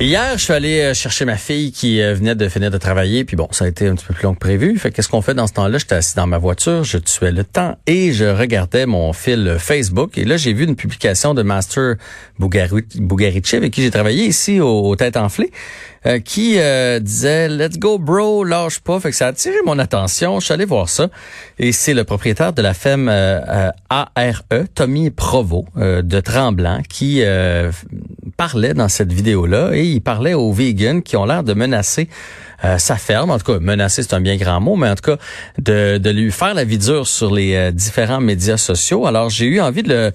Hier, je suis allé euh, chercher ma fille qui euh, venait de finir de travailler, puis bon, ça a été un petit peu plus long que prévu. Fait qu'est-ce qu'on fait dans ce temps-là? J'étais assis dans ma voiture, je tuais le temps et je regardais mon fil Facebook. Et là, j'ai vu une publication de Master Bugarici, avec qui j'ai travaillé ici au, Tête Enflées, euh, qui disait « Let's go, bro, lâche pas ». Fait que ça a attiré mon attention. Je suis allé voir ça. Et c'est le propriétaire de la femme ARE, Tommy Provo, de Tremblant, qui parlait dans cette vidéo-là et il parlait aux vegans qui ont l'air de menacer euh, sa ferme. En tout cas, menacer, c'est un bien grand mot, mais en tout cas, de, de lui faire la vie dure sur les euh, différents médias sociaux. Alors, j'ai eu envie de le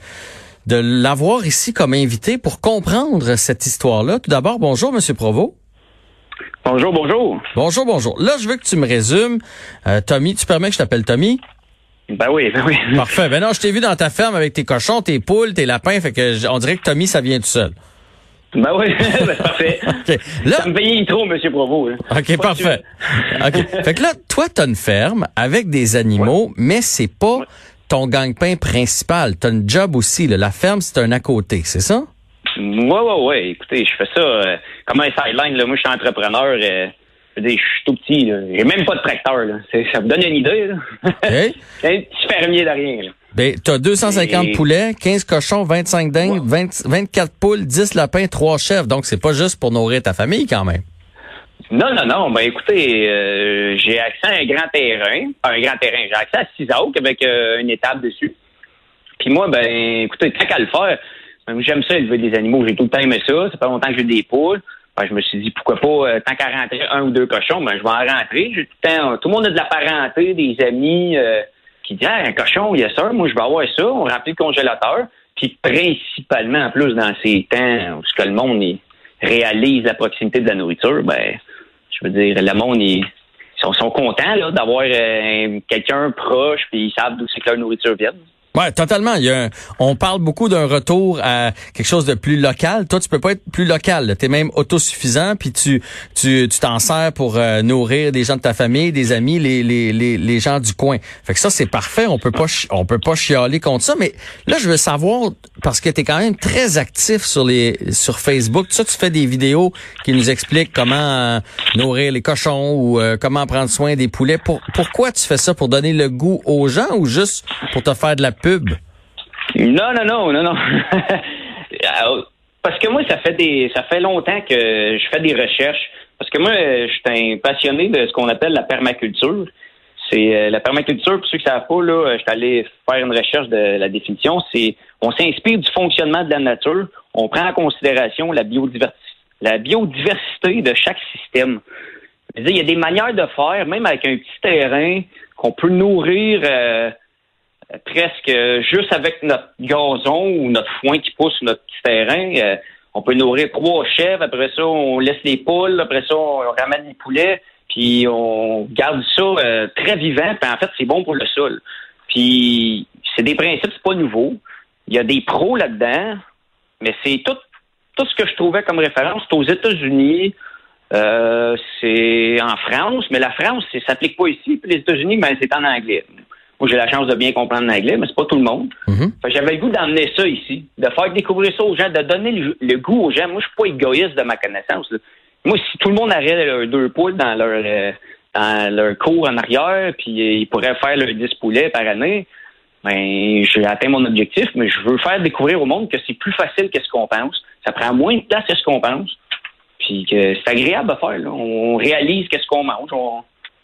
de l'avoir ici comme invité pour comprendre cette histoire-là. Tout d'abord, bonjour, Monsieur Provo. Bonjour, bonjour. Bonjour, bonjour. Là, je veux que tu me résumes. Euh, Tommy, tu permets que je t'appelle Tommy? Ben oui, ben oui. Parfait. Ben non, je t'ai vu dans ta ferme avec tes cochons, tes poules, tes lapins, fait que on dirait que Tommy, ça vient tout seul. Ben oui, ben, parfait. Là... Ça me paye trop, M. Provo. OK, parfait. OK. Fait que là, toi, tu as une ferme avec des animaux, mais c'est pas ton gang-pain principal. Tu as une job aussi. Là. La ferme, c'est un à côté, c'est ça? Oui, oui, oui. Écoutez, je fais ça euh, comme un sideline. Là. Moi, je suis entrepreneur. Euh, je veux dire, je suis tout petit. J'ai même pas de tracteur. Là. Ça vous donne une idée. Là. Okay. un petit fermier de rien. Là. Ben, t'as 250 poulets, 15 cochons, 25 dingues, 24 poules, 10 lapins, 3 chefs. Donc, c'est pas juste pour nourrir ta famille quand même. Non, non, non. Ben, écoutez, euh, j'ai accès à un grand terrain. un grand terrain. J'ai accès à 6 acres avec euh, une étape dessus. Puis moi, ben, écoutez, tant qu'à le faire, j'aime ça élever des animaux. J'ai tout le temps aimé ça. Ça fait longtemps que j'ai des poules. Ben, je me suis dit, pourquoi pas, euh, tant qu'à rentrer un ou deux cochons, ben, je vais en rentrer. J'ai tout, le temps, tout le monde a de la parenté, des amis qui dit un cochon, il y a ça, moi je vais avoir ça, on remplit le congélateur. Puis principalement, en plus, dans ces temps où que le monde réalise la proximité de la nourriture, ben, je veux dire, le monde, ils sont, sont contents d'avoir euh, quelqu'un proche, puis ils savent d'où c'est que leur nourriture vient. Ouais, totalement. Il y a on parle beaucoup d'un retour à quelque chose de plus local. Toi, tu peux pas être plus local. Tu es même autosuffisant, puis tu tu tu t'en sers pour euh, nourrir des gens de ta famille, des amis, les les les, les gens du coin. Fait que ça c'est parfait. On peut pas on peut pas chialer contre ça. Mais là, je veux savoir parce que tu quand même très actif sur les sur Facebook. Ça, tu fais des vidéos qui nous expliquent comment euh, nourrir les cochons ou euh, comment prendre soin des poulets. Pour, pourquoi tu fais ça? Pour donner le goût aux gens ou juste pour te faire de la Non, non, non, non, non. Parce que moi, ça fait des, ça fait longtemps que je fais des recherches. Parce que moi, je suis un passionné de ce qu'on appelle la permaculture. C'est euh, la permaculture, pour ceux qui ne savent pas, là, je suis allé faire une recherche de la définition. C'est on s'inspire du fonctionnement de la nature, on prend en considération la biodiversité, la biodiversité de chaque système. il y a des manières de faire, même avec un petit terrain, qu'on peut nourrir euh, presque juste avec notre gazon ou notre foin qui pousse sur notre petit terrain. Euh, on peut nourrir trois chèvres, après ça, on laisse les poules, après ça, on ramène les poulets, puis on garde ça euh, très vivant, puis en fait, c'est bon pour le sol. Puis c'est des principes, c'est pas nouveau. Il y a des pros là-dedans, mais c'est tout, tout ce que je trouvais comme référence, c'est aux États-Unis, euh, c'est en France, mais la France, ça s'applique pas ici, puis les États-Unis, ben, c'est en anglais. Moi, j'ai la chance de bien comprendre l'anglais, mais c'est pas tout le monde. Mhm. J'avais le goût d'emmener ça ici, de faire découvrir ça aux gens, de donner le, goût aux gens. Moi, je suis pas égoïste de ma connaissance. Moi, si tout le monde arrêtait leurs deux poules dans leur euh, dans leur cours en arrière, puis euh, ils pourraient faire leurs 10 poulets par année, ben j'ai atteint mon objectif, mais je veux faire découvrir au monde que c'est plus facile que ce qu'on pense. Ça prend moins de place que ce qu'on pense. Puis que c'est agréable à faire. On réalise qu'est-ce qu'on mange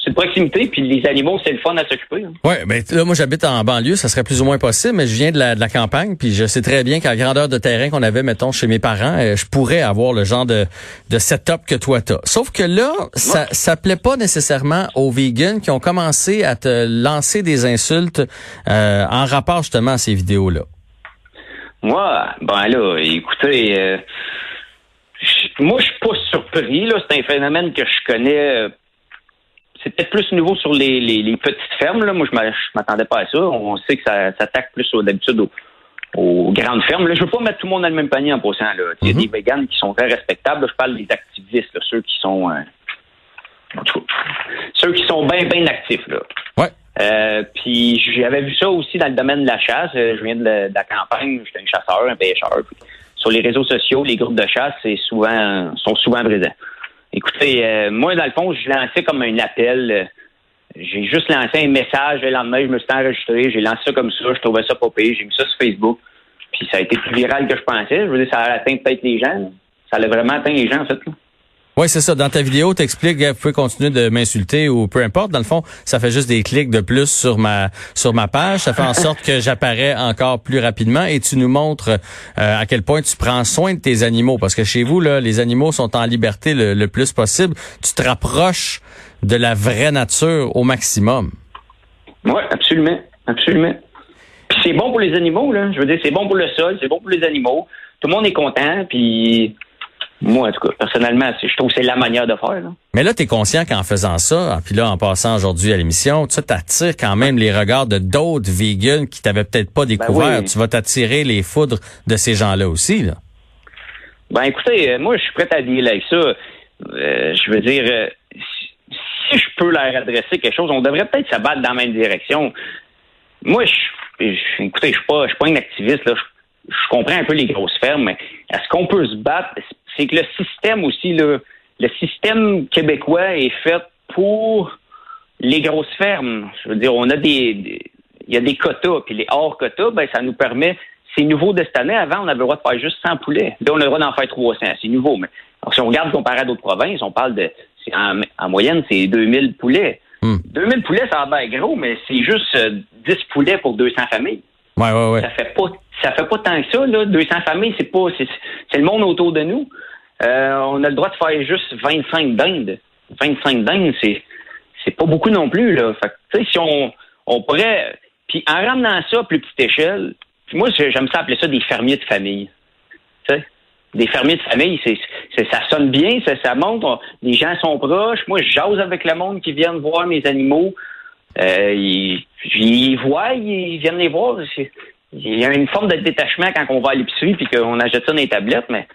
c'est de proximité, puis les animaux, c'est le fun à s'occuper. Hein. Oui, mais là, moi, j'habite en banlieue, ça serait plus ou moins possible, mais je viens de la, de la campagne, puis je sais très bien qu'à la grandeur de terrain qu'on avait, mettons, chez mes parents, euh, je pourrais avoir le genre de, de setup que toi t'as. Sauf que là, ça, ça plaît pas nécessairement aux vegans qui ont commencé à te lancer des insultes euh, en rapport justement à ces vidéos-là. Moi, ben là, écoutez, euh, moi, je suis pas surpris surpris. Là, c'est un phénomène que je connais. C'est peut-être plus nouveau sur les, les, petites fermes. Là. Moi, je m'attendais pas à ça. On sait que ça s'attaque plus d'habitude aux, grandes fermes. Là, je veux pas mettre tout le monde dans le même panier en passant. Là. Il y a mm-hmm. des véganes qui sont très respectables. je parle des activistes, ceux qui sont ceux qui sont bien, bien actifs. Là. Ouais. Euh, puis j'avais vu ça aussi dans le domaine de la chasse. Euh, je viens de la, campagne, j'étais un chasseur, un pêcheur. sur les réseaux sociaux, les groupes de chasse c'est souvent sont souvent présents. Écoutez, euh, moi, dans le fond, je lançais comme un appel. J'ai juste lancé un message le lendemain, je me suis enregistré, j'ai lancé ça comme ça, je trouvais ça pas pire, j'ai mis ça sur Facebook. Puis ça a été plus viral que je pensais. Je veux dire, ça a atteint peut-être les gens. Ça a vraiment atteint les gens, en fait. Oui, c'est ça. Dans ta vidéo, tu expliques, vous pouvez continuer de m'insulter ou peu importe. Dans le fond, ça fait juste des clics de plus sur ma sur ma page. Ça fait en sorte que j'apparais encore plus rapidement et tu nous montres euh, à quel point tu prends soin de tes animaux. Parce que chez vous, là, les animaux sont en liberté le, plus possible. Tu te rapproches de la vraie nature au maximum. Oui, absolument. Absolument. Puis c'est bon pour les animaux, là. Je veux dire, c'est bon pour le sol, c'est bon pour les animaux. Tout le monde est content, puis moi, en tout cas, personnellement, je trouve que c'est la manière de faire. Mais là, tu es conscient qu'en faisant ça, puis là, en passant aujourd'hui à l'émission, tu t'attires quand même les regards de d'autres vegans qui t'avaient peut-être pas ben découvert. Tu vas t'attirer les foudres de ces gens-là aussi. Là. Ben écoutez, euh, moi, je suis prêt à dire avec ça. Euh, je veux dire, euh, si je peux leur adresser quelque chose, on devrait peut-être se battre dans la même direction. Moi, je, écoutez, je suis pas, je suis pas un activiste. Là. Je, je comprends un peu les grosses fermes, mais est-ce qu'on peut se battre? C'est que le système aussi, le, le système québécois est fait pour les grosses fermes. Je veux dire, on a des, il y a des quotas, puis les hors quotas, ben ça nous permet. C'est nouveau de cette année. Avant, on avait le droit de faire juste 100 poulets. Là, on a le droit d'en faire 300. C'est nouveau. Mais si on regarde comparé à d'autres provinces, on parle de, en, moyenne, c'est 2000 poulets. 2000 hmm. poulets, ça va être gros, mais c'est juste 10 euh, poulets pour 200 familles. Ouais, ouais, ouais. Ça fait pas, ça fait pas tant que ça, là. 200 familles, c'est pas, c'est le monde autour de nous. Euh, on a le droit de faire juste 25 dindes. 25 dindes, c'est c'est pas beaucoup non plus là. Fait si on on pourrait puis en ramenant ça à plus petite échelle, moi j'aime ça appeler ça des fermiers de famille. sais des fermiers de famille, c'est, ça sonne bien, ça, ça montre, les gens sont proches. Moi, je avec le monde qui vient voir mes animaux. Euh, ils, ils voient, ils viennent les voir. Il y a une forme de détachement quand on va à l'épicerie puis qu'on achète ça dans les tablettes, mais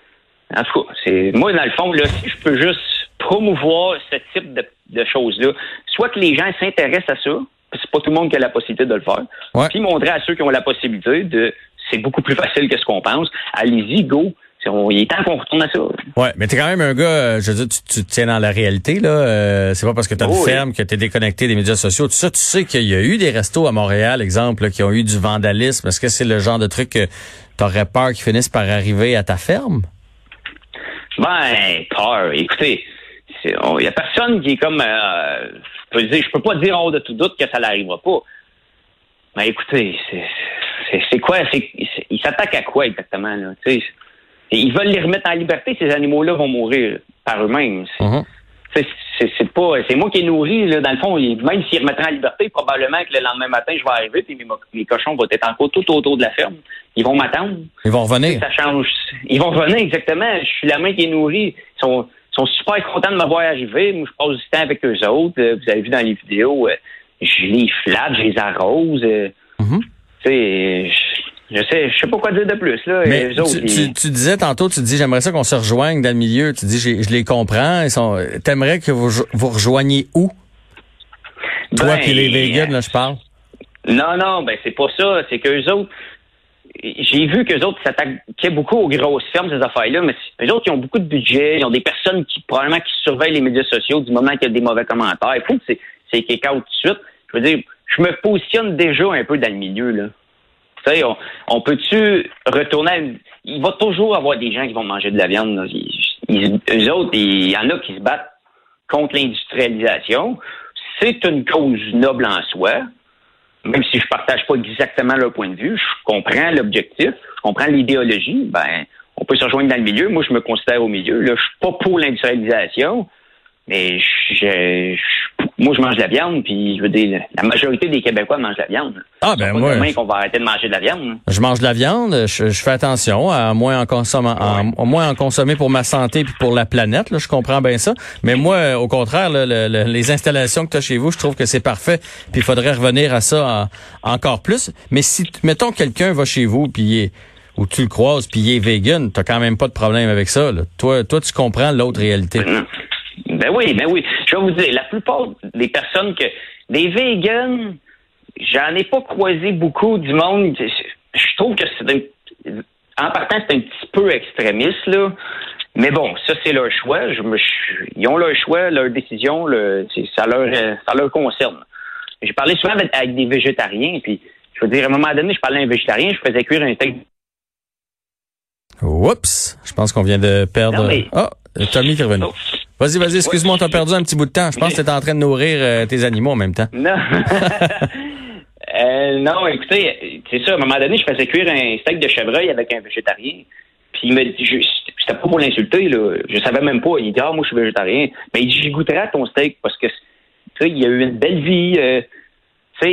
en tout cas, c'est moi dans le fond là, si je peux juste promouvoir ce type de, choses-là, soit que les gens s'intéressent à ça, c'est pas tout le monde qui a la possibilité de le faire, puis montrer à ceux qui ont la possibilité de, c'est beaucoup plus facile que ce qu'on pense. Allez-y, go. il est temps qu'on retourne à ça. Ouais, mais t'es quand même un gars, euh, je veux dire, tu, te tiens dans la réalité, là. Euh, c'est pas parce que t'as une oh ferme que t'es déconnecté des médias sociaux. Tout ça, tu sais qu'il y a eu des restos à Montréal, exemple, qui ont eu du vandalisme. Est-ce que c'est le genre de truc que t'aurais peur qu'ils finissent par arriver à ta ferme? Ben, peur. Écoutez, il n'y a personne qui est comme. Euh, je, peux dire, je peux pas dire hors de tout doute que ça n'arrivera pas. Mais écoutez, c'est quoi? ils s'attaquent à quoi exactement? Là, ils veulent les remettre en liberté, ces animaux-là vont mourir par eux-mêmes. Uh-huh c'est pas c'est moi qui est nourri là, dans le fond même s'ils remettraient en liberté probablement que le lendemain matin je vais arriver puis mes, cochons vont être encore tout autour de la ferme. Ils vont m'attendre. Ils vont revenir. Ça change. Ils vont revenir exactement. Je suis la main qui est nourrie. Ils sont sont super contents de me voir arriver. Moi je passe du temps avec eux autres. Euh, vous avez vu dans les vidéos euh, je les flatte je les arrose euh, mm-hmm. tu sais je sais, je sais pas quoi dire de plus là. tu, disais tantôt, tu dis j'aimerais ça qu'on se rejoigne dans le milieu. Tu dis je les comprends. Ils sont. T'aimerais que vous vous rejoigniez où? Toi et ben, les vegans, là, je parle. Non, non, ben c'est pas ça. C'est qu'eux autres, j'ai vu qu'eux autres s'attaquaient beaucoup aux grosses fermes, ces affaires-là, mais eux autres, ils ont beaucoup de budget, ils ont des personnes qui, probablement, qui surveillent les médias sociaux du moment qu'il y a des mauvais commentaires. Il faut que c'est quelqu'un tout de suite. Je veux dire, je me positionne déjà un peu dans le milieu, là on, peut-tu retourner Il va toujours avoir des gens qui vont manger de la viande. Ils, autres, il y en a qui se battent contre l'industrialisation. C'est une cause noble en soi, même si je partage pas exactement leur point de vue. Je comprends l'objectif, je comprends l'idéologie. Ben, on peut se rejoindre dans le milieu. Moi, je me considère au milieu. Là, je suis pas pour l'industrialisation, mais je, moi, je mange de la viande, puis je veux dire, la majorité des Québécois mangent de la viande. Ah, ben, moi. demain qu'on va arrêter de manger de la viande. Je mange de la viande, je, je fais attention à moins en au moins en consommer pour ma santé puis pour la planète. Là, je comprends bien ça. Mais moi, au contraire, là, le- le- les installations que tu as chez vous, je trouve que c'est parfait. Puis il faudrait revenir à ça en- encore plus. Mais si, mettons, quelqu'un va chez vous puis il est- ou tu le croises puis il est vegan, t'as quand même pas de problème avec ça. Là. Toi, toi, tu comprends l'autre réalité. Ben oui, ben oui. Je vais vous dire, la plupart des personnes que. Des vegans, j'en ai pas croisé beaucoup du monde. Je trouve que c'est un- En partant, c'est un petit peu extrémiste, là. Mais bon, ça, c'est leur choix. Je me- je- ils ont leur choix, leur décision. Le, ça, leur, ça leur concerne. J'ai parlé souvent avec, avec des végétariens, puis je veux dire, à un moment donné, je parlais à un végétarien, je faisais cuire un steak Oups, je pense qu'on vient de perdre. Non, mais- Ah, euh, Tommy qui est revenu. Oh. Vas-y, vas-y, excuse-moi, on t'a perdu un petit bout de temps. Je pense que t'étais en train de nourrir euh, tes animaux en même temps. Non. Euh, non, écoutez, c'est ça. À un moment donné, je faisais cuire un steak de chevreuil avec un végétarien. Puis il me dit, je- c'était pas pour l'insulter, là. Je savais même pas. Il dit, ah, moi, je suis végétarien. Mais il dit, j'y goûterai à ton steak parce que, tu sais, il a eu une belle vie. euh, tu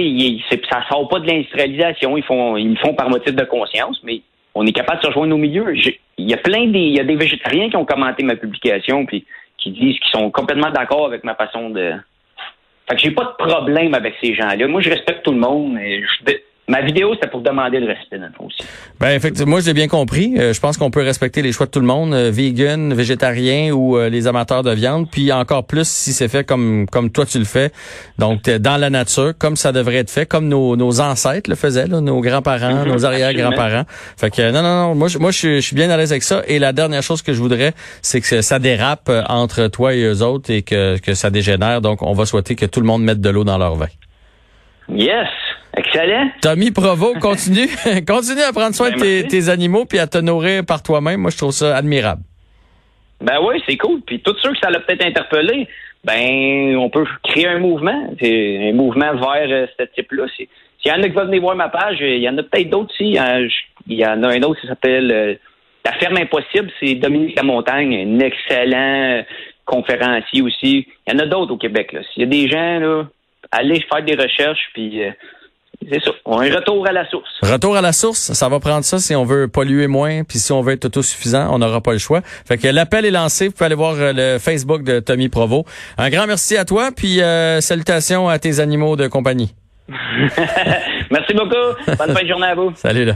sais, ça sort pas de l'industrialisation. Ils font, ils le font par motif de conscience, mais on est capable de se rejoindre au milieu. Il y a plein des, il y a des végétariens qui ont commenté ma publication puis qui disent qu'ils sont complètement d'accord avec ma façon de, fait que j'ai pas de problème avec ces gens-là. Moi, je respecte tout le monde. Et je- ma vidéo, c'était pour demander le respect, fond, aussi. Ben effectivement, moi j'ai bien compris. Euh, je pense qu'on peut respecter les choix de tout le monde, euh, vegan, végétarien ou euh, les amateurs de viande, puis encore plus si c'est fait comme comme toi tu le fais. Donc dans la nature, comme ça devrait être fait, comme nos, nos ancêtres le faisaient, là, nos grands-parents, Mhm, nos arrière-grands-parents. Fait que non non non, moi je, moi je suis- je suis bien à l'aise avec ça. Et la dernière chose que je voudrais, c'est que ça dérape euh, entre toi et eux autres et que que ça dégénère. Donc on va souhaiter que tout le monde mette de l'eau dans leur vin. Yes! Excellent! Tommy Provo, continue, continue à prendre soin Ben, de tes, merci. tes animaux puis à te nourrir par toi-même. Moi, je trouve ça admirable. Ben oui, c'est cool. Puis tous ceux que ça l'a peut-être interpellé, ben, on peut créer un mouvement. C'est un mouvement vers euh, ce type-là. S'il y en a qui veulent venir voir ma page, il y en a peut-être d'autres aussi. Euh, Il y en a un autre qui s'appelle euh, La Ferme Impossible. C'est Dominique Lamontagne, un excellent conférencier aussi. Il y en a d'autres au Québec. S'il y a des gens, là, allez faire des recherches, puis euh, c'est ça. Un retour à la source. Retour à la source, ça va prendre ça si on veut polluer moins, puis si on veut être autosuffisant, on n'aura pas le choix. Fait que l'appel est lancé. Vous pouvez aller voir euh, le Facebook de Tommy Provo. Un grand merci à toi, puis euh, salutations à tes animaux de compagnie. Merci beaucoup. Bonne fin de journée à vous. Salut là.